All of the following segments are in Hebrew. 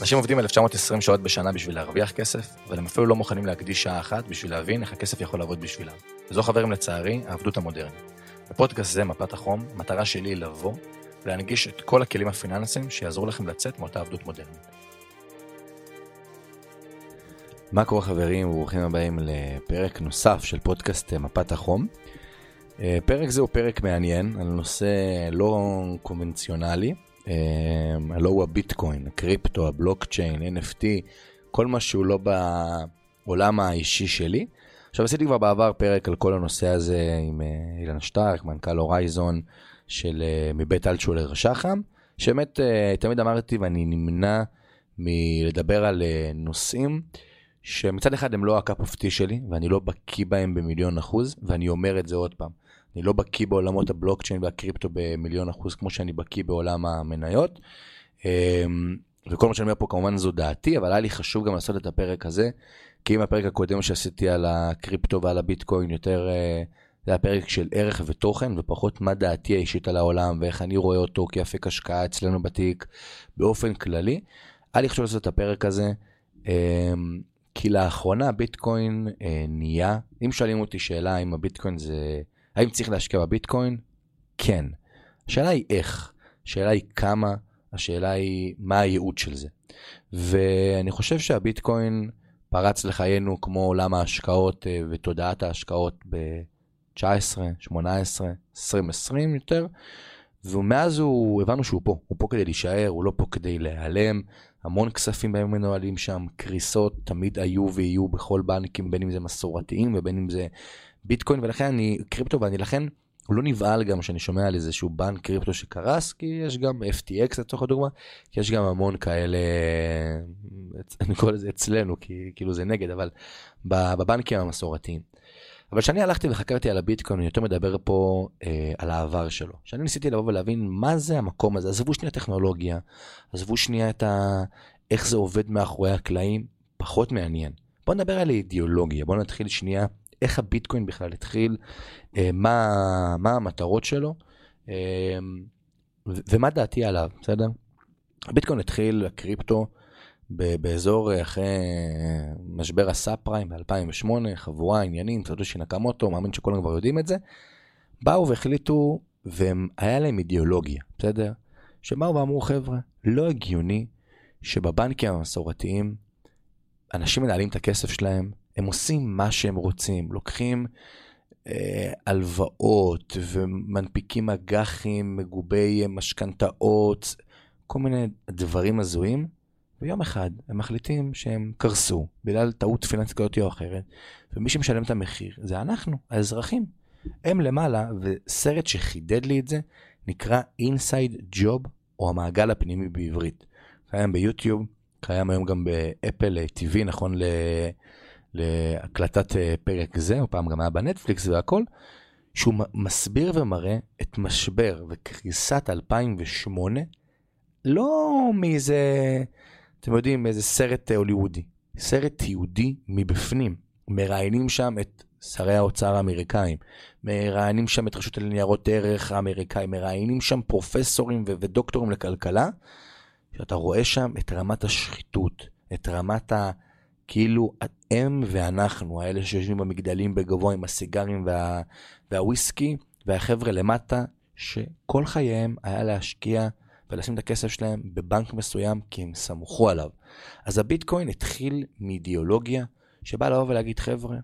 אנשים עובדים 1920 שעות בשנה בשביל להרוויח כסף, אבל הם אפילו לא מוכנים להקדיש שעה אחת בשביל להבין איך הכסף יכול לעבוד בשבילם. וזו חברים לצערי, העבדות המודרנית. בפודקאסט זה, מפת החום, המטרה שלי היא לבוא ולהנגיש את כל הכלים הפיננסיים שיעזרו לכם לצאת מאותה עבדות מודרנית. מה קורה חברים וברוכים הבאים לפרק נוסף של פודקאסט מפת החום. אה, פרק זה הוא פרק מעניין על נושא לא קונבנציונלי, אה, הלא הוא הביטקוין, הקריפטו, הבלוקצ'יין, NFT, כל מה שהוא לא בעולם האישי שלי. עכשיו עשיתי כבר בעבר פרק על כל הנושא הזה עם אה, אילן שטרק, מנכ"ל הורייזון של מבית אלטשולר שחם, שבאמת תמיד אמרתי ואני נמנע מלדבר על נושאים. שמצד אחד הם לא ה cup of tea שלי, ואני לא בקיא בהם במיליון אחוז, ואני אומר את זה עוד פעם. אני לא בקיא בעולמות הבלוקצ'יין והקריפטו במיליון אחוז כמו שאני בקיא בעולם המניות. אמ, וכל מה שאני אומר פה כמובן זו דעתי, אבל היה לי חשוב גם לעשות את הפרק הזה, כי אם הפרק הקודם שעשיתי על הקריפטו ועל הביטקוין יותר, אה, זה היה פרק של ערך ותוכן, ופחות מה דעתי האישית על העולם, ואיך אני רואה אותו כאפיק השקעה אצלנו בתיק באופן כללי. היה לי חשוב לעשות את הפרק הזה. אמ, כי לאחרונה ביטקוין אה, נהיה, אם שואלים אותי שאלה האם הביטקוין זה, האם צריך להשקיע בביטקוין? כן. השאלה היא איך, השאלה היא כמה, השאלה היא מה הייעוד של זה. ואני חושב שהביטקוין פרץ לחיינו כמו עולם ההשקעות אה, ותודעת ההשקעות ב-19, 18, 2020 יותר, ומאז הוא, הבנו שהוא פה, הוא פה כדי להישאר, הוא לא פה כדי להיעלם. המון כספים בהם מנוהלים שם, קריסות תמיד היו ויהיו בכל בנקים, בין אם זה מסורתיים ובין אם זה ביטקוין, ולכן אני קריפטו, ואני לכן לא נבהל גם שאני שומע על איזשהו בנק קריפטו שקרס, כי יש גם FTX לצורך הדוגמה, כי יש גם המון כאלה, אני קורא לזה אצלנו, כי כאילו זה נגד, אבל בבנקים המסורתיים. אבל כשאני הלכתי וחקרתי על הביטקוין, אני יותר מדבר פה אה, על העבר שלו. כשאני ניסיתי לבוא ולהבין מה זה המקום הזה, עזבו שנייה טכנולוגיה, עזבו שנייה את ה... איך זה עובד מאחורי הקלעים, פחות מעניין. בואו נדבר על אידיאולוגיה, בואו נתחיל שנייה איך הביטקוין בכלל התחיל, אה, מה, מה המטרות שלו, אה, ומה דעתי עליו, בסדר? הביטקוין התחיל, הקריפטו, באזור אה, אחרי משבר הסאב פריים ב-2008, חבורה, עניינים, סטוטושי נקמוטו, מאמין שכולם כבר יודעים את זה, באו והחליטו, והיה להם אידיאולוגיה, בסדר? שבאו ואמרו, חבר'ה, לא הגיוני שבבנקים המסורתיים אנשים מנהלים את הכסף שלהם, הם עושים מה שהם רוצים, לוקחים אה, הלוואות ומנפיקים אג"חים מגובי משכנתאות, כל מיני דברים הזויים. ויום אחד הם מחליטים שהם קרסו בגלל טעות פיננסית כזאת או אחרת, ומי שמשלם את המחיר זה אנחנו, האזרחים. הם למעלה, וסרט שחידד לי את זה נקרא Inside Job, או המעגל הפנימי בעברית. קיים ביוטיוב, קיים היום גם באפל TV, נכון ל... להקלטת אה, פרק זה, או פעם גם היה בנטפליקס והכל, שהוא מסביר ומראה את משבר וקריסת 2008, לא מאיזה אתם יודעים, איזה סרט הוליוודי. סרט יהודי מבפנים. מראיינים שם את שרי האוצר האמריקאים, מראיינים שם את רשות לניירות ערך האמריקאים, מראיינים שם פרופסורים ו- ודוקטורים לכלכלה, שאתה רואה שם את רמת השחיתות, את רמת ה... כאילו הם ואנחנו, האלה שיושבים במגדלים בגבוה עם הסיגרים וה... והוויסקי, והחבר'ה למטה, שכל חייהם היה להשקיע ולשים את הכסף שלהם בבנק מסוים כי הם סמכו עליו. אז הביטקוין התחיל מאידיאולוגיה שבאה לבוא ולהגיד, חבר'ה,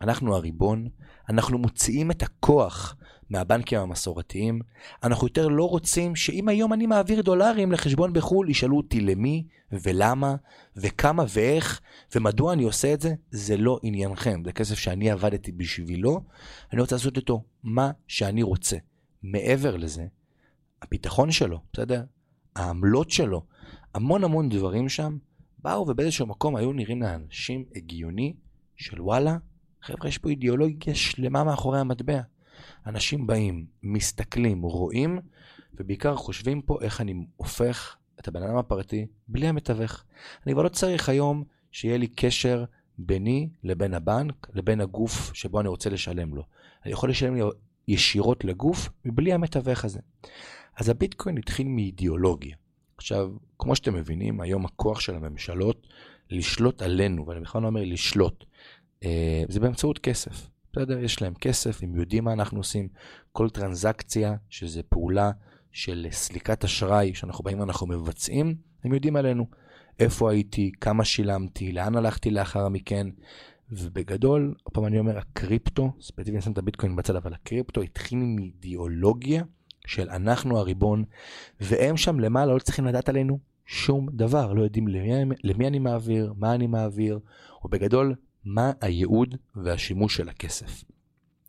אנחנו הריבון, אנחנו מוציאים את הכוח מהבנקים המסורתיים, אנחנו יותר לא רוצים שאם היום אני מעביר דולרים לחשבון בחו"ל, ישאלו אותי למי ולמה וכמה ואיך ומדוע אני עושה את זה, זה לא עניינכם, זה כסף שאני עבדתי בשבילו, אני רוצה לעשות איתו מה שאני רוצה. מעבר לזה, הביטחון שלו, בסדר? העמלות שלו, המון המון דברים שם, באו ובאיזשהו מקום היו נראים לאנשים הגיוני של וואלה, חבר'ה, יש פה אידיאולוגיה שלמה מאחורי המטבע. אנשים באים, מסתכלים, רואים, ובעיקר חושבים פה איך אני הופך את הבן אדם הפרטי בלי המתווך. אני כבר לא צריך היום שיהיה לי קשר ביני לבין הבנק, לבין הגוף שבו אני רוצה לשלם לו. אני יכול לשלם לי ישירות לגוף מבלי המתווך הזה. אז הביטקוין התחיל מאידיאולוגיה. עכשיו, כמו שאתם מבינים, היום הכוח של הממשלות לשלוט עלינו, ואני בכלל לא אומר לשלוט, אה, זה באמצעות כסף. בסדר? יש להם כסף, הם יודעים מה אנחנו עושים. כל טרנזקציה, שזה פעולה של סליקת אשראי, שאנחנו באים ואנחנו מבצעים, הם יודעים עלינו. איפה הייתי, כמה שילמתי, לאן הלכתי לאחר מכן. ובגדול, עוד פעם אני אומר, הקריפטו, ספציפית אני שם את הביטקוין בצד, אבל הקריפטו התחיל עם אידיאולוגיה של אנחנו הריבון, והם שם למעלה לא צריכים לדעת עלינו שום דבר, לא יודעים למי, למי אני מעביר, מה אני מעביר, או בגדול, מה הייעוד והשימוש של הכסף.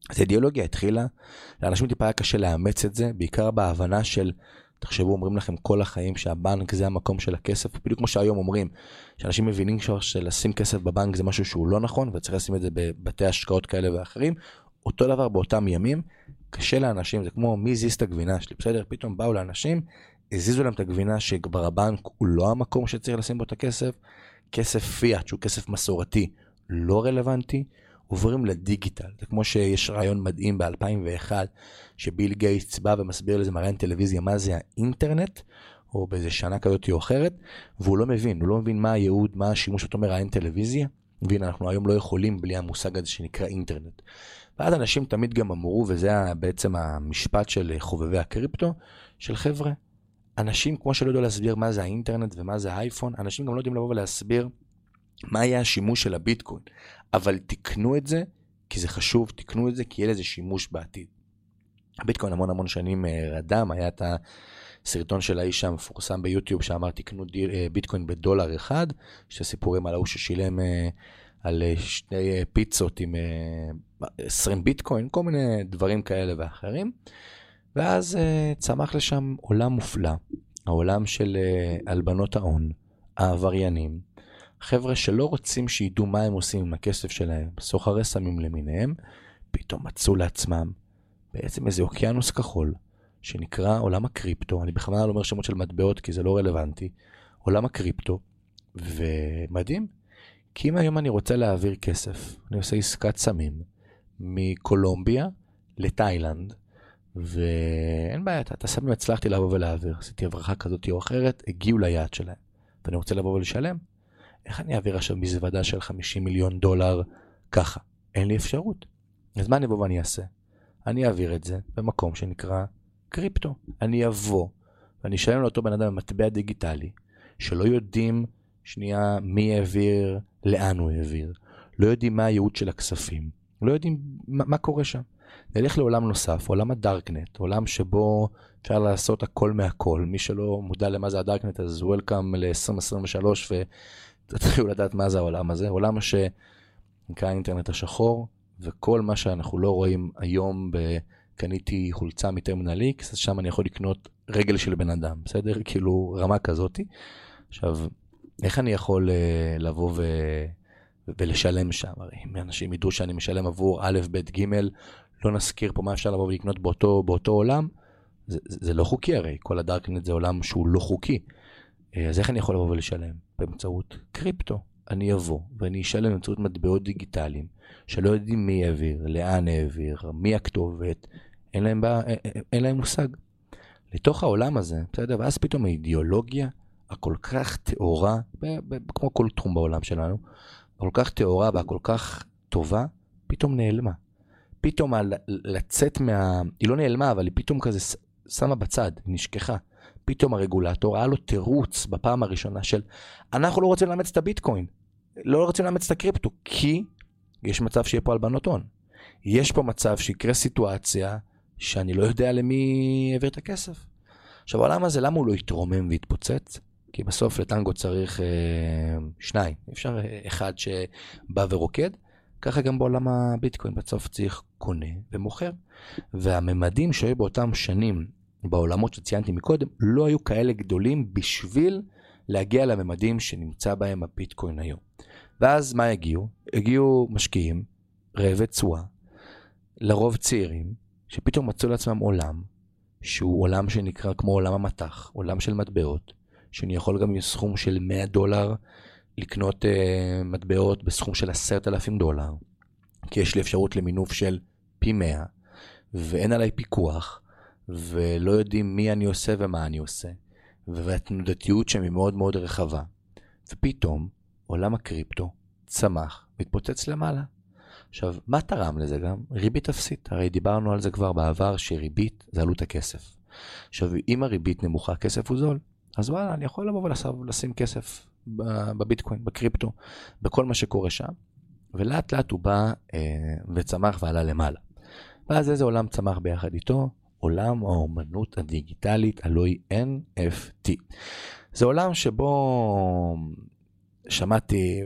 אז האידיאולוגיה התחילה, לאנשים טיפה היה קשה לאמץ את זה, בעיקר בהבנה של, תחשבו, אומרים לכם כל החיים שהבנק זה המקום של הכסף, בדיוק כמו שהיום אומרים, שאנשים מבינים שלשים כסף בבנק זה משהו שהוא לא נכון, וצריך לשים את זה בבתי השקעות כאלה ואחרים, אותו דבר באותם ימים, קשה לאנשים, זה כמו מי הזיז את הגבינה שלי, בסדר? פתאום באו לאנשים, הזיזו להם את הגבינה שכבר הבנק הוא לא המקום שצריך לשים בו את הכסף, כסף פיאט שהוא כסף מסורתי לא רלוונטי, עוברים לדיגיטל. זה כמו שיש רעיון מדהים ב-2001, שביל גייטס בא ומסביר לזה מראיין טלוויזיה מה זה האינטרנט, או באיזה שנה כזאת או אחרת, והוא לא מבין, הוא לא מבין מה הייעוד, מה השימוש, אתה אומר מראיין טלוויזיה. והנה, אנחנו היום לא יכולים בלי המושג הזה שנקרא אינטרנט. ואז אנשים תמיד גם אמרו, וזה בעצם המשפט של חובבי הקריפטו, של חבר'ה, אנשים כמו שלא ידעו להסביר מה זה האינטרנט ומה זה האייפון, אנשים גם לא יודעים לבוא ולהסביר מה יהיה השימוש של הביטקוין. אבל תקנו את זה, כי זה חשוב, תקנו את זה, כי יהיה לזה שימוש בעתיד. הביטקוין המון המון שנים אה, רדם, היה את הסרטון של האיש המפורסם ביוטיוב שאמר תקנו דיל, אה, ביטקוין בדולר אחד, יש סיפורים על ההוא ששילם אה, על שני פיצות עם 20 ביטקוין, כל מיני דברים כאלה ואחרים. ואז צמח לשם עולם מופלא, העולם של הלבנות ההון, העבריינים, חבר'ה שלא רוצים שידעו מה הם עושים עם הכסף שלהם, סוחרי סמים למיניהם, פתאום מצאו לעצמם בעצם איזה אוקיינוס כחול, שנקרא עולם הקריפטו, אני בכוונה לא אומר שמות של מטבעות כי זה לא רלוונטי, עולם הקריפטו, ומדהים, כי אם היום אני רוצה להעביר כסף, אני עושה עסקת סמים מקולומביה לתאילנד, ואין בעיה, את הסמים הצלחתי לבוא ולהעביר, עשיתי הברחה כזאת או אחרת, הגיעו ליעד שלהם, ואני רוצה לבוא ולשלם, איך אני אעביר עכשיו מזוודה של 50 מיליון דולר ככה? אין לי אפשרות. אז מה אני אבוא ואני אעשה? אני אעביר את זה במקום שנקרא קריפטו. אני אבוא ואני אשלם לאותו בן אדם במטבע דיגיטלי, שלא יודעים שנייה מי העביר, לאן הוא העביר, לא יודעים מה הייעוד של הכספים, לא יודעים מה, מה קורה שם. נלך לעולם נוסף, עולם הדארקנט, עולם שבו אפשר לעשות הכל מהכל. מי שלא מודע למה זה הדארקנט, אז וולקאם ל-2023 תתחילו לדעת מה זה העולם הזה, עולם שנקרא האינטרנט השחור, וכל מה שאנחנו לא רואים היום קניתי חולצה מטרמינל X, אז שם אני יכול לקנות רגל של בן אדם, בסדר? כאילו רמה כזאתי. עכשיו, איך אני יכול uh, לבוא ו... ולשלם שם? הרי אם אנשים ידעו שאני משלם עבור א', ב', ג', לא נזכיר פה מה אפשר לבוא ולקנות באותו, באותו עולם, זה, זה, זה לא חוקי הרי, כל הדארקנט זה עולם שהוא לא חוקי. אה, אז איך אני יכול לבוא ולשלם? באמצעות קריפטו. אני אבוא ואני אשלם באמצעות מטבעות דיגיטליים, שלא יודעים מי העביר, לאן העביר, מי הכתובת, אין להם, בא, אה, אה, אין להם מושג. לתוך העולם הזה, בסדר? ואז פתאום האידיאולוגיה הכל כך טהורה, כמו כל תחום בעולם שלנו, הכל כך טהורה והכל כך טובה, פתאום נעלמה. פתאום לצאת מה... היא לא נעלמה, אבל היא פתאום כזה שמה בצד, נשכחה. פתאום הרגולטור, היה לו תירוץ בפעם הראשונה של אנחנו לא רוצים לאמץ את הביטקוין, לא רוצים לאמץ את הקריפטו, כי יש מצב שיהיה פה הלבנות הון. יש פה מצב שיקרה סיטואציה שאני לא יודע למי העביר את הכסף. עכשיו העולם הזה, למה הוא לא יתרומם ויתפוצץ? כי בסוף לטנגו צריך אה, שניים, אפשר אה, אחד שבא ורוקד, ככה גם בעולם הביטקוין, בסוף צריך קונה ומוכר. והממדים שהיו באותם שנים בעולמות שציינתי מקודם, לא היו כאלה גדולים בשביל להגיע לממדים שנמצא בהם הביטקוין היום. ואז מה הגיעו? הגיעו משקיעים, רעבי תשואה, לרוב צעירים, שפתאום מצאו לעצמם עולם, שהוא עולם שנקרא כמו עולם המטח, עולם של מטבעות, שאני יכול גם עם סכום של 100 דולר לקנות uh, מטבעות בסכום של 10,000 דולר, כי יש לי אפשרות למינוף של פי 100, ואין עליי פיקוח, ולא יודעים מי אני עושה ומה אני עושה. והתנודתיות שם היא מאוד מאוד רחבה. ופתאום עולם הקריפטו צמח והתפוצץ למעלה. עכשיו, מה תרם לזה גם? ריבית אפסית. הרי דיברנו על זה כבר בעבר, שריבית זה עלות הכסף. עכשיו, אם הריבית נמוכה, הכסף הוא זול, אז וואלה, אני יכול לבוא ולשים כסף בביטקוין, בקריפטו, בכל מה שקורה שם, ולאט לאט הוא בא אה, וצמח ועלה למעלה. ואז איזה עולם צמח ביחד איתו? עולם האומנות הדיגיטלית, הלוא היא NFT. זה עולם שבו שמעתי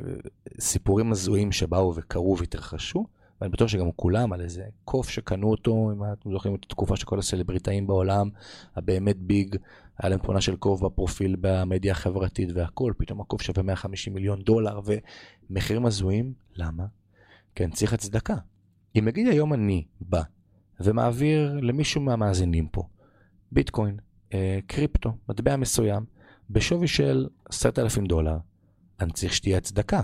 סיפורים הזויים שבאו וקרו והתרחשו, ואני בטוח שגם כולם על איזה קוף שקנו אותו, אם אתם זוכרים את התקופה של כל הסלבריטאים בעולם, הבאמת ביג, היה להם תמונה של קוף בפרופיל במדיה החברתית והכל, פתאום הקוף שווה 150 מיליון דולר ומחירים הזויים, למה? כן, צריך הצדקה. אם נגיד היום אני בא ומעביר למישהו מהמאזינים פה ביטקוין, אה, קריפטו, מטבע מסוים, בשווי של 10,000 דולר, אני צריך שתהיה הצדקה.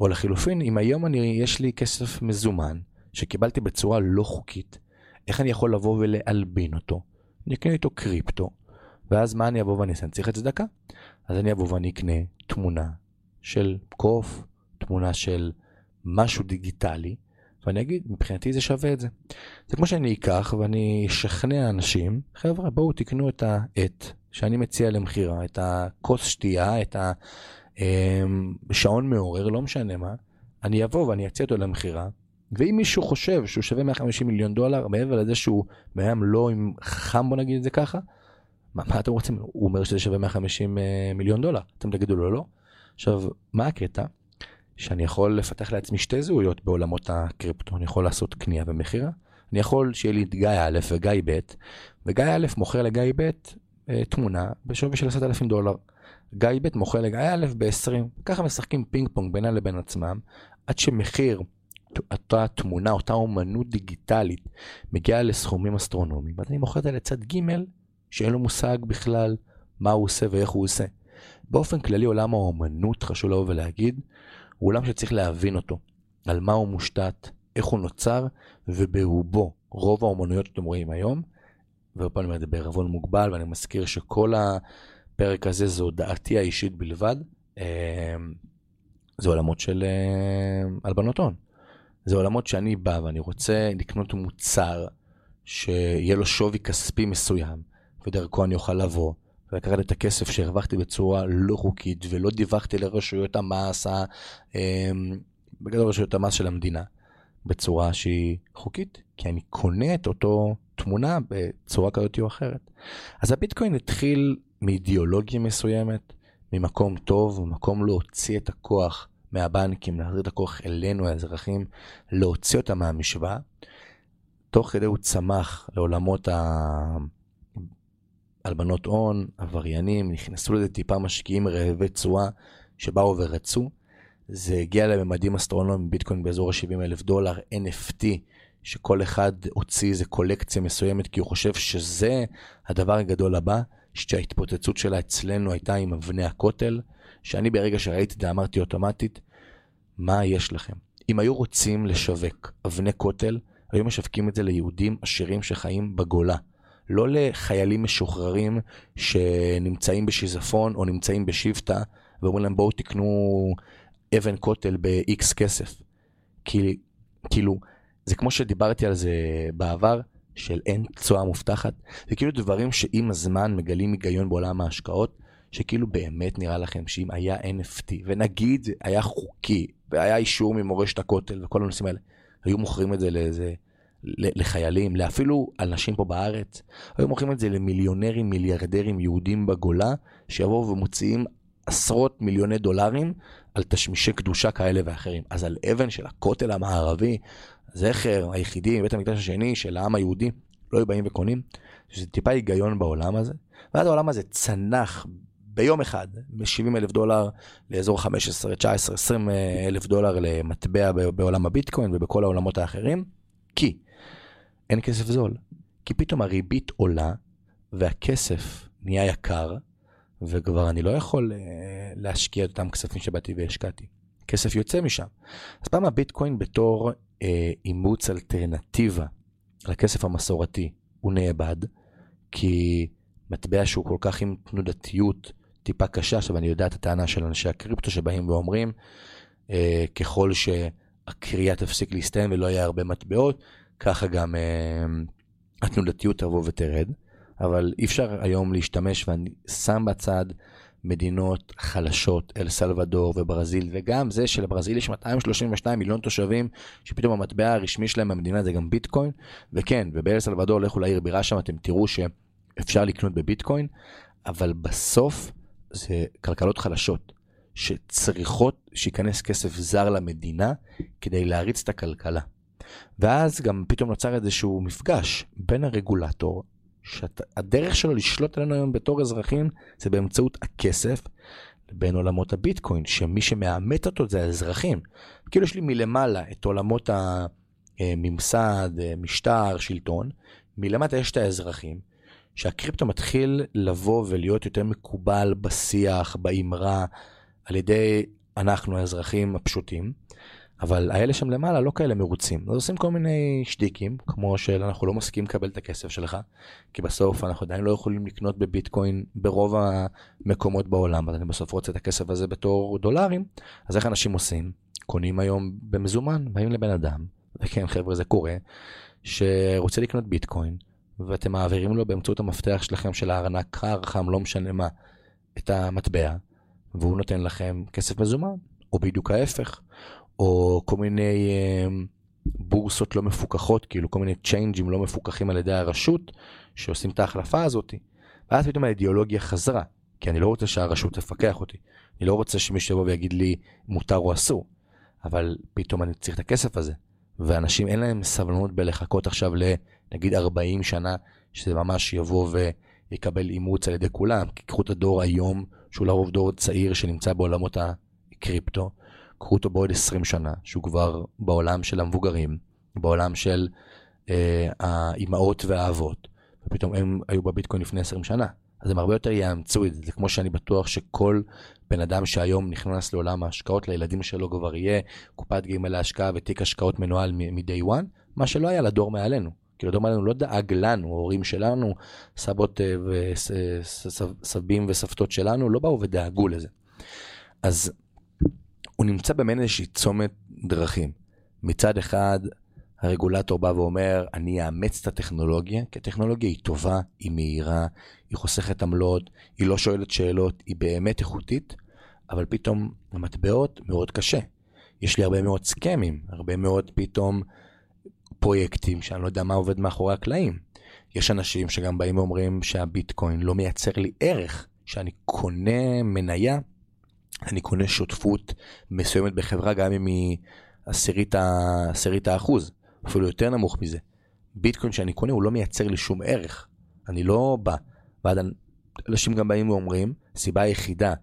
או לחילופין, אם היום אני, יש לי כסף מזומן שקיבלתי בצורה לא חוקית, איך אני יכול לבוא ולהלבין אותו? אני אקנה איתו קריפטו, ואז מה אני אבוא ואני אעשה? אני צריך הצדקה. אז אני אבוא ואני אקנה תמונה של קוף, תמונה של משהו דיגיטלי, ואני אגיד, מבחינתי זה שווה את זה. זה כמו שאני אקח ואני אשכנע אנשים, חבר'ה, בואו תקנו את העט שאני מציע למכירה, את הכוס שתייה, את השעון אמ, מעורר, לא משנה מה, אני אבוא ואני אציע אותו למכירה, ואם מישהו חושב שהוא שווה 150 מיליון דולר, מעבר לזה שהוא בן לא עם חכם, בוא נגיד את זה ככה, מה, מה אתם רוצים? הוא אומר שזה שווה 150 אה, מיליון דולר, אתם תגידו לו לא. עכשיו, מה הקטע? שאני יכול לפתח לעצמי שתי זהויות בעולמות הקריפטו, אני יכול לעשות קנייה ומכירה, אני יכול שיהיה לי את גיא א' וגיא ב', וגיא א' מוכר לגיא ב' אה, תמונה בשווי של 10,000 דולר. גיא ב' מוכר לגיא א' ב-20. ככה משחקים פינג פונג בינם לבין עצמם, עד שמחיר אותה תמונה, אותה אומנות דיגיטלית, מגיעה לסכומים אסטרונומיים, אז אני מוכר את זה לצד ג' שאין לו מושג בכלל מה הוא עושה ואיך הוא עושה. באופן כללי עולם האומנות, חשוב לבוא ולהגיד, הוא עולם שצריך להבין אותו, על מה הוא מושתת, איך הוא נוצר, וברובו, רוב האומנויות שאתם רואים היום, ופה אני אומר את זה בערבון מוגבל, ואני מזכיר שכל הפרק הזה זו דעתי האישית בלבד, אמ, זה עולמות של אמ, הלבנות הון. זה עולמות שאני בא ואני רוצה לקנות מוצר שיהיה לו שווי כספי מסוים, ודרכו אני אוכל לבוא ולקחת את הכסף שהרווחתי בצורה לא חוקית ולא דיווחתי לרשויות המס, אמ, בגלל רשויות המס של המדינה, בצורה שהיא חוקית, כי אני קונה את אותו תמונה בצורה כזאת או אחרת. אז הביטקוין התחיל מאידיאולוגיה מסוימת, ממקום טוב, ממקום להוציא את הכוח מהבנקים, להחזיר את הכוח אלינו האזרחים, להוציא אותם מהמשוואה. תוך כדי הוא צמח לעולמות ה... הלבנות הון, עבריינים, נכנסו לזה טיפה משקיעים רעבי תשואה שבאו ורצו. זה הגיע לממדים אסטרונומיים, ביטקוין באזור ה-70 אלף דולר, NFT, שכל אחד הוציא איזה קולקציה מסוימת כי הוא חושב שזה הדבר הגדול הבא, שההתפוצצות שלה אצלנו הייתה עם אבני הכותל, שאני ברגע שראיתי את זה אמרתי אוטומטית, מה יש לכם? אם היו רוצים לשווק אבני כותל, היו משווקים את זה ליהודים עשירים שחיים בגולה. לא לחיילים משוחררים שנמצאים בשיזפון או נמצאים בשבטה ואומרים להם בואו תקנו אבן כותל ב-X כסף. כי, כאילו, זה כמו שדיברתי על זה בעבר, של אין תשואה מובטחת. זה כאילו דברים שעם הזמן מגלים היגיון בעולם ההשקעות, שכאילו באמת נראה לכם שאם היה NFT, ונגיד היה חוקי, והיה אישור ממורשת הכותל וכל הנושאים האלה, היו מוכרים את זה לאיזה לחיילים, לאפילו אנשים פה בארץ, היו מוכרים את זה למיליונרים, מיליארדרים יהודים בגולה, שיבואו ומוציאים עשרות מיליוני דולרים על תשמישי קדושה כאלה ואחרים. אז על אבן של הכותל המערבי, זכר היחידי, בית המקדש השני של העם היהודי, לא היו באים וקונים. שזה טיפה היגיון בעולם הזה. ואז העולם הזה צנח ביום אחד, מ-70 אלף דולר לאזור 15, 19, 20 אלף דולר למטבע בעולם הביטקוין ובכל העולמות האחרים, כי אין כסף זול. כי פתאום הריבית עולה והכסף נהיה יקר, וכבר אני לא יכול uh, להשקיע את אותם כספים שבאתי והשקעתי. כסף יוצא משם. אז פעם הביטקוין בתור uh, אימוץ אלטרנטיבה לכסף המסורתי הוא נאבד, כי מטבע שהוא כל כך עם תנודתיות טיפה קשה, עכשיו אני יודע את הטענה של אנשי הקריפטו שבאים ואומרים, אה, ככל שהקריאה תפסיק להסתיים ולא יהיה הרבה מטבעות, ככה גם אה, התנודתיות תבוא ותרד. אבל אי אפשר היום להשתמש, ואני שם בצד מדינות חלשות, אל סלבדור וברזיל, וגם זה שלברזיל יש 232 מיליון תושבים, שפתאום המטבע הרשמי שלהם במדינה זה גם ביטקוין, וכן, ובאל סלבדור לכו לעיר בירה שם, אתם תראו שאפשר לקנות בביטקוין, אבל בסוף זה כלכלות חלשות, שצריכות שייכנס כסף זר למדינה כדי להריץ את הכלכלה. ואז גם פתאום נוצר איזשהו מפגש בין הרגולטור שהדרך שלו לשלוט עלינו היום בתור אזרחים זה באמצעות הכסף בין עולמות הביטקוין, שמי שמאמת אותו זה האזרחים. כאילו יש לי מלמעלה את עולמות הממסד, משטר, שלטון, מלמטה יש את האזרחים, שהקריפטו מתחיל לבוא ולהיות יותר מקובל בשיח, באמרה, על ידי אנחנו האזרחים הפשוטים. אבל האלה שם למעלה לא כאלה מרוצים. אז עושים כל מיני שטיקים, כמו של אנחנו לא מסכים לקבל את הכסף שלך, כי בסוף אנחנו עדיין לא יכולים לקנות בביטקוין ברוב המקומות בעולם, אז אני בסוף רוצה את הכסף הזה בתור דולרים, אז איך אנשים עושים? קונים היום במזומן, באים לבן אדם, וכן חבר'ה זה קורה, שרוצה לקנות ביטקוין, ואתם מעבירים לו באמצעות המפתח שלכם של הארנק קר, חם, לא משנה מה, את המטבע, והוא נותן לכם כסף מזומן, או בדיוק ההפך. או כל מיני אמ, בורסות לא מפוקחות, כאילו כל מיני צ'יינג'ים לא מפוקחים על ידי הרשות, שעושים את ההחלפה הזאת. ואז פתאום האידיאולוגיה חזרה, כי אני לא רוצה שהרשות תפקח אותי. אני לא רוצה שמישהו יבוא ויגיד לי מותר או אסור, אבל פתאום אני צריך את הכסף הזה. ואנשים אין להם סבלנות בלחכות עכשיו לנגיד 40 שנה, שזה ממש יבוא ויקבל אימוץ על ידי כולם. כי קחו את הדור היום, שהוא לרוב דור צעיר שנמצא בעולמות הקריפטו, קחו אותו בעוד 20 שנה, שהוא כבר בעולם של המבוגרים, בעולם של אה, האימהות והאבות, ופתאום הם היו בביטקוין לפני 20 שנה. אז הם הרבה יותר יאמצו את זה. זה כמו שאני בטוח שכל בן אדם שהיום נכנס לעולם ההשקעות, לילדים שלו כבר יהיה קופת גמל להשקעה ותיק השקעות מנוהל מ-day one, מה שלא היה לדור מעלינו. כי לדור מעלינו לא דאג לנו, ההורים שלנו, סבות אה, וסבים וסבתות שלנו, לא באו ודאגו לזה. אז הוא נמצא במעין איזושהי צומת דרכים. מצד אחד, הרגולטור בא ואומר, אני אאמץ את הטכנולוגיה, כי הטכנולוגיה היא טובה, היא מהירה, היא חוסכת עמלות, היא לא שואלת שאלות, היא באמת איכותית, אבל פתאום המטבעות מאוד קשה. יש לי הרבה מאוד סכמים, הרבה מאוד פתאום פרויקטים שאני לא יודע מה עובד מאחורי הקלעים. יש אנשים שגם באים ואומרים שהביטקוין לא מייצר לי ערך, שאני קונה מניה אני קונה שותפות מסוימת בחברה גם אם היא עשירית, עשירית האחוז, אפילו יותר נמוך מזה. ביטקוין שאני קונה הוא לא מייצר לי שום ערך, אני לא בא. ועד אנשים גם באים ואומרים, הסיבה היחידה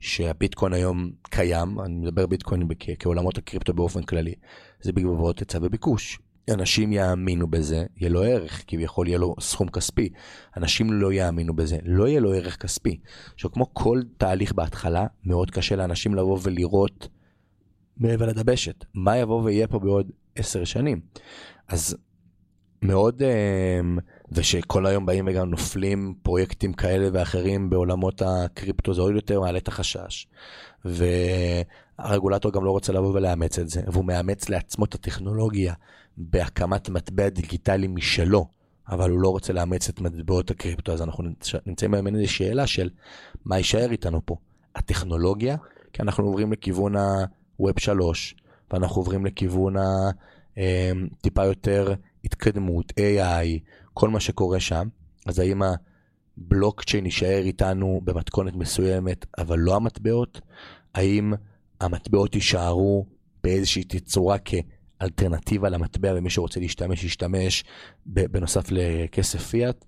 שהביטקוין היום קיים, אני מדבר ביטקוין כעולמות הקריפטו באופן כללי, זה בגבוהות היצע וביקוש. אנשים יאמינו בזה, יהיה לו ערך, כביכול יהיה לו סכום כספי. אנשים לא יאמינו בזה, לא יהיה לו ערך כספי. עכשיו, כמו כל תהליך בהתחלה, מאוד קשה לאנשים לבוא ולראות מעבר לדבשת, מה יבוא ויהיה פה בעוד עשר שנים. אז מאוד, אמ, ושכל היום באים וגם נופלים פרויקטים כאלה ואחרים בעולמות הקריפטו, זה עוד יותר מעלה את החשש. והרגולטור גם לא רוצה לבוא ולאמץ את זה, והוא מאמץ לעצמו את הטכנולוגיה בהקמת מטבע דיגיטלי משלו, אבל הוא לא רוצה לאמץ את מטבעות הקריפטו, אז אנחנו נמצאים היום איזו שאלה של מה יישאר איתנו פה. הטכנולוגיה, כי אנחנו עוברים לכיוון ה-Web 3, ואנחנו עוברים לכיוון הטיפה אמ, יותר התקדמות, AI, כל מה שקורה שם, אז האם הבלוקצ'יין יישאר איתנו במתכונת מסוימת, אבל לא המטבעות? האם המטבעות יישארו באיזושהי תצורה כאלטרנטיבה למטבע, ומי שרוצה להשתמש, ישתמש בנוסף לכסף פיאט?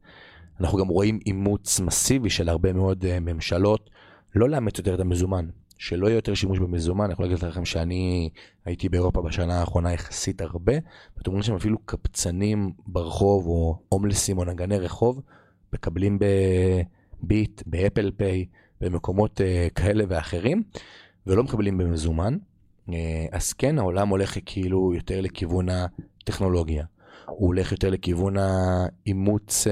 אנחנו גם רואים אימוץ מסיבי של הרבה מאוד אה, ממשלות, לא לאמץ יותר את המזומן. שלא יהיה יותר שימוש במזומן, אני יכול להגיד לכם שאני הייתי באירופה בשנה האחרונה יחסית הרבה, ואתם רואים שם אפילו קפצנים ברחוב או הומלסים או נגני רחוב, מקבלים בביט, באפל פיי, במקומות uh, כאלה ואחרים, ולא מקבלים במזומן. Uh, אז כן, העולם הולך כאילו יותר לכיוון הטכנולוגיה. הוא הולך יותר לכיוון האימוץ uh,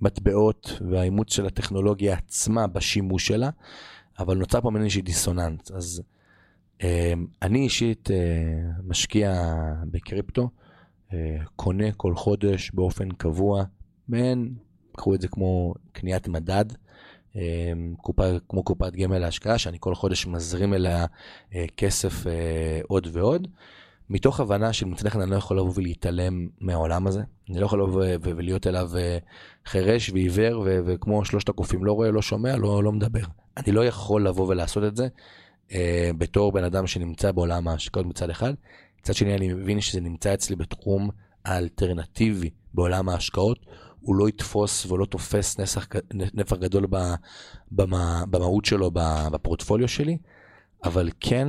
המטבעות והאימוץ של הטכנולוגיה עצמה בשימוש שלה, אבל נוצר פה מין איזושהי דיסוננס. אז אה, אני אישית אה, משקיע בקריפטו, אה, קונה כל חודש באופן קבוע, מעין, קחו את זה כמו קניית מדד. קופה, כמו קופת גמל להשקעה, שאני כל חודש מזרים אליה כסף עוד ועוד. מתוך הבנה שמצד אחד אני לא יכול לבוא ולהתעלם מהעולם הזה, אני לא יכול לבוא ולהיות אליו אה, חירש ועיוור וכמו שלושת הקופים, לא רואה, לא שומע, לא, לא מדבר. אני לא יכול לבוא ולעשות את זה אה, בתור בן אדם שנמצא בעולם ההשקעות מצד אחד. מצד שני אני מבין שזה נמצא אצלי בתחום האלטרנטיבי בעולם ההשקעות, הוא לא יתפוס ולא תופס נסח, נפח גדול במה, במהות שלו בפורטפוליו שלי, אבל כן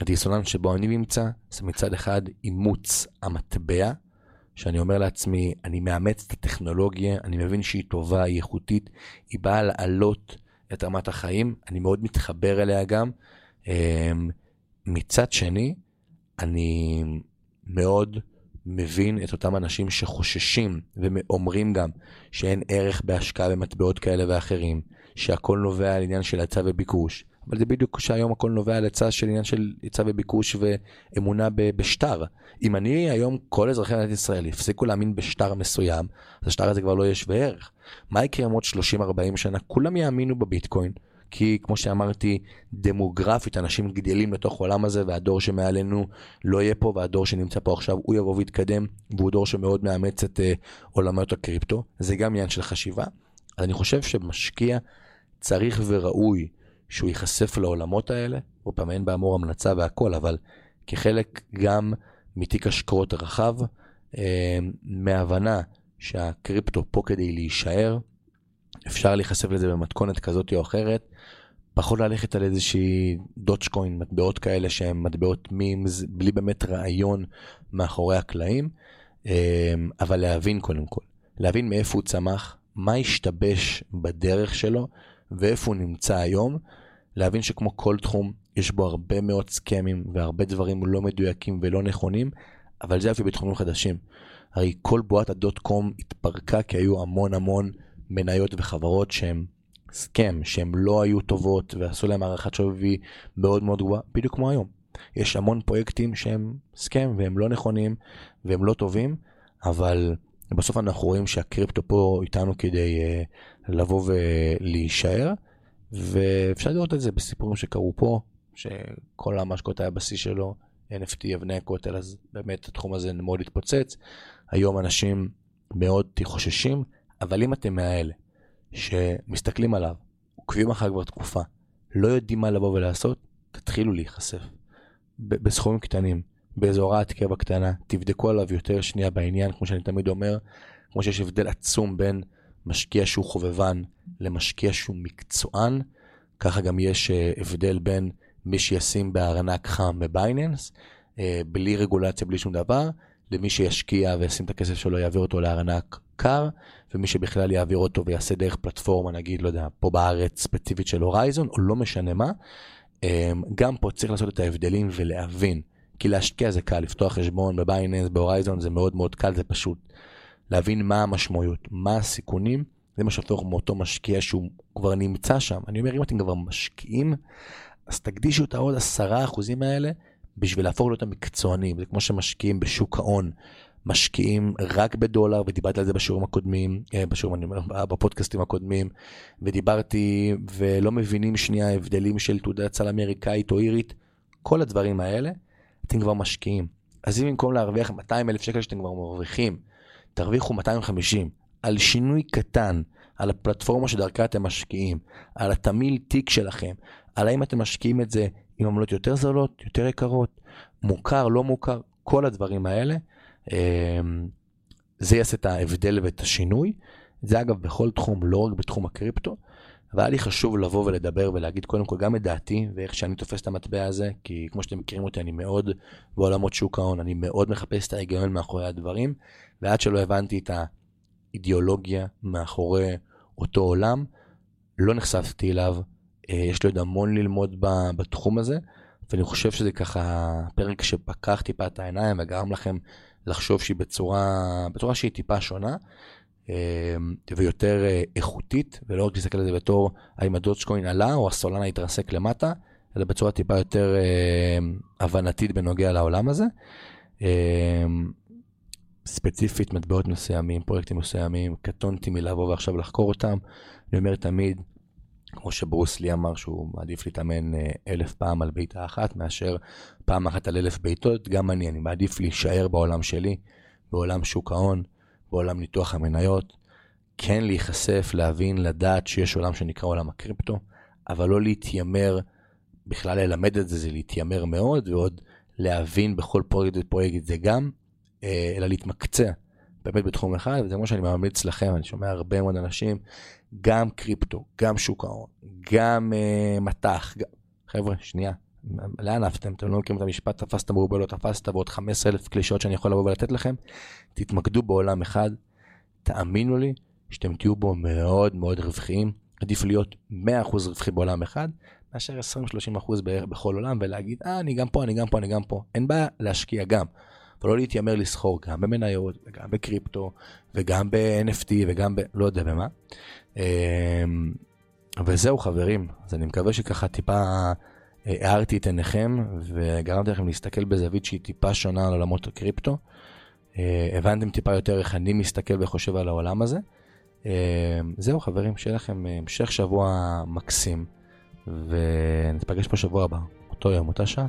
הדיסוננס שבו אני נמצא זה מצד אחד אימוץ המטבע, שאני אומר לעצמי, אני מאמץ את הטכנולוגיה, אני מבין שהיא טובה, היא איכותית, היא באה לעלות את רמת החיים, אני מאוד מתחבר אליה גם. אמ, מצד שני, אני מאוד מבין את אותם אנשים שחוששים ואומרים גם שאין ערך בהשקעה במטבעות כאלה ואחרים, שהכל נובע על עניין של היצע וביקוש, אבל זה בדיוק שהיום הכל נובע על היצע של עניין של היצע וביקוש ואמונה בשטר. אם אני היום, כל אזרחי מדינת ישראל יפסיקו להאמין בשטר מסוים, אז השטר הזה כבר לא יהיה שווה ערך. מה יקרה עם עוד 30-40 שנה? כולם יאמינו בביטקוין. כי כמו שאמרתי, דמוגרפית אנשים גדלים לתוך העולם הזה והדור שמעלינו לא יהיה פה והדור שנמצא פה עכשיו הוא יבוא ויתקדם והוא דור שמאוד מאמץ את uh, עולמות הקריפטו. זה גם עניין של חשיבה. אז אני חושב שמשקיע צריך וראוי שהוא ייחשף לעולמות האלה, עוד פעם אין באמור המלצה והכל, אבל כחלק גם מתיק השקעות רחב, אה, מהבנה שהקריפטו פה כדי להישאר, אפשר להיחשף לזה במתכונת כזאת או אחרת, פחות ללכת על איזושהי דודג'קוין, מטבעות כאלה שהם מטבעות מימס, בלי באמת רעיון מאחורי הקלעים, אה, אבל להבין קודם כל, להבין מאיפה הוא צמח, מה השתבש בדרך שלו ואיפה הוא נמצא היום, להבין שכמו כל תחום, יש בו הרבה מאוד סכמים והרבה דברים לא מדויקים ולא נכונים, אבל זה יפה בתחומים חדשים. הרי כל בועת הדוט קום התפרקה כי היו המון המון מניות וחברות שהן סכם, שהן לא היו טובות ועשו להן הערכת שווי מאוד מאוד גבוהה, בדיוק כמו היום. יש המון פרויקטים שהם סכם והם לא נכונים והם לא טובים, אבל בסוף אנחנו רואים שהקריפטו פה איתנו כדי uh, לבוא ולהישאר. ואפשר לראות את זה בסיפורים שקרו פה, שכל המשקות היה בשיא שלו, NFT אבני הכותל, אז באמת התחום הזה מאוד התפוצץ. היום אנשים מאוד חוששים, אבל אם אתם מהאלה שמסתכלים עליו, עוקבים אחריו כבר תקופה, לא יודעים מה לבוא ולעשות, תתחילו להיחשף. בסכומים קטנים, באיזו הוראת קבע קטנה, תבדקו עליו יותר שנייה בעניין, כמו שאני תמיד אומר, כמו שיש הבדל עצום בין משקיע שהוא חובבן למשקיע שהוא מקצוען, ככה גם יש אה, הבדל בין מי שישים בארנק חם בבייננס, אה, בלי רגולציה, בלי שום דבר, למי שישקיע וישים את הכסף שלו, יעביר אותו לארנק קר, ומי שבכלל יעביר אותו ויעשה דרך פלטפורמה, נגיד, לא יודע, פה בארץ ספציפית של הורייזון, או לא משנה מה, אה, גם פה צריך לעשות את ההבדלים ולהבין. כי להשקיע זה קל, לפתוח חשבון בבייננס, בהורייזון, זה מאוד מאוד קל, זה פשוט. להבין מה המשמעויות, מה הסיכונים, זה מה שהופך מאותו משקיע שהוא כבר נמצא שם. אני אומר, אם אתם כבר משקיעים, אז תקדישו את העוד עשרה אחוזים האלה בשביל להפוך להיות המקצוענים. זה כמו שמשקיעים בשוק ההון, משקיעים רק בדולר, ודיברתי על זה בשיעורים הקודמים, אה, בשיעורים, אני אומר, בפודקאסטים הקודמים, ודיברתי, ולא מבינים שנייה הבדלים של תעודת סל אמריקאית או אירית, כל הדברים האלה, אתם כבר משקיעים. אז אם במקום להרוויח 200 אלף שקל שאתם כבר מרוויחים, תרוויחו 250 על שינוי קטן, על הפלטפורמה שדרכה אתם משקיעים, על התמיל תיק שלכם, על האם אתם משקיעים את זה עם עמלות יותר זולות, יותר יקרות, מוכר, לא מוכר, כל הדברים האלה, אמ, זה יעשה את ההבדל ואת השינוי. זה אגב בכל תחום, לא רק בתחום הקריפטו. והיה לי חשוב לבוא ולדבר ולהגיד קודם כל גם את דעתי ואיך שאני תופס את המטבע הזה, כי כמו שאתם מכירים אותי, אני מאוד בעולמות שוק ההון, אני מאוד מחפש את ההיגיון מאחורי הדברים, ועד שלא הבנתי את האידיאולוגיה מאחורי אותו עולם, לא נחשפתי אליו. אה, יש לי עוד המון ללמוד בתחום הזה, ואני חושב שזה ככה פרק שפקח טיפה את העיניים וגרם לכם לחשוב שהיא בצורה, בצורה שהיא טיפה שונה. ויותר איכותית, ולא רק להסתכל על זה בתור האם הדודג'קוין עלה או הסולנה התרסק למטה, אלא בצורה טיפה יותר הבנתית בנוגע לעולם הזה. ספציפית מטבעות מסוימים, פרויקטים מסוימים, קטונתי מלבוא ועכשיו לחקור אותם. אני אומר תמיד, כמו שברוס לי אמר שהוא מעדיף להתאמן אה, אלף פעם על בעיטה אחת מאשר פעם אחת על אלף בעיטות, גם אני, אני מעדיף להישאר בעולם שלי, בעולם שוק ההון, בעולם ניתוח המניות, כן להיחשף, להבין, לדעת שיש עולם שנקרא עולם הקריפטו, אבל לא להתיימר, בכלל ללמד את זה, זה להתיימר מאוד, ועוד להבין בכל פרויקט ופרויקט זה גם, אה, אלא להתמקצע באמת בתחום אחד, וזה כמו שאני ממליץ לכם, אני שומע הרבה מאוד אנשים, גם קריפטו, גם שוק ההון, גם uh, מטח, גם... חבר'ה, שנייה, לאן עפתם? אתם לא מכירים את המשפט, תפסת מרובה לא תפסת, ועוד 15 אלף קלישאות שאני יכול לבוא ולתת לכם, תתמקדו בעולם אחד, תאמינו לי שאתם תהיו בו מאוד מאוד רווחיים, עדיף להיות 100% רווחי בעולם אחד, מאשר 20-30% בערך בכל עולם, ולהגיד, אה, אני גם פה, אני גם פה, אני גם פה. אין בעיה להשקיע גם. ולא להתיימר לסחור גם במניות, וגם בקריפטו, וגם ב-NFT, וגם ב... לא יודע במה. אמ, וזהו חברים, אז אני מקווה שככה טיפה אה, הארתי את עיניכם, וגרמתי לכם להסתכל בזווית שהיא טיפה שונה על עולמות הקריפטו. אה, הבנתם טיפה יותר איך אני מסתכל וחושב על העולם הזה. אמ, זהו חברים, שיהיה לכם המשך שבוע מקסים, ונתפגש בשבוע הבא, אותו יום, אותה שעה.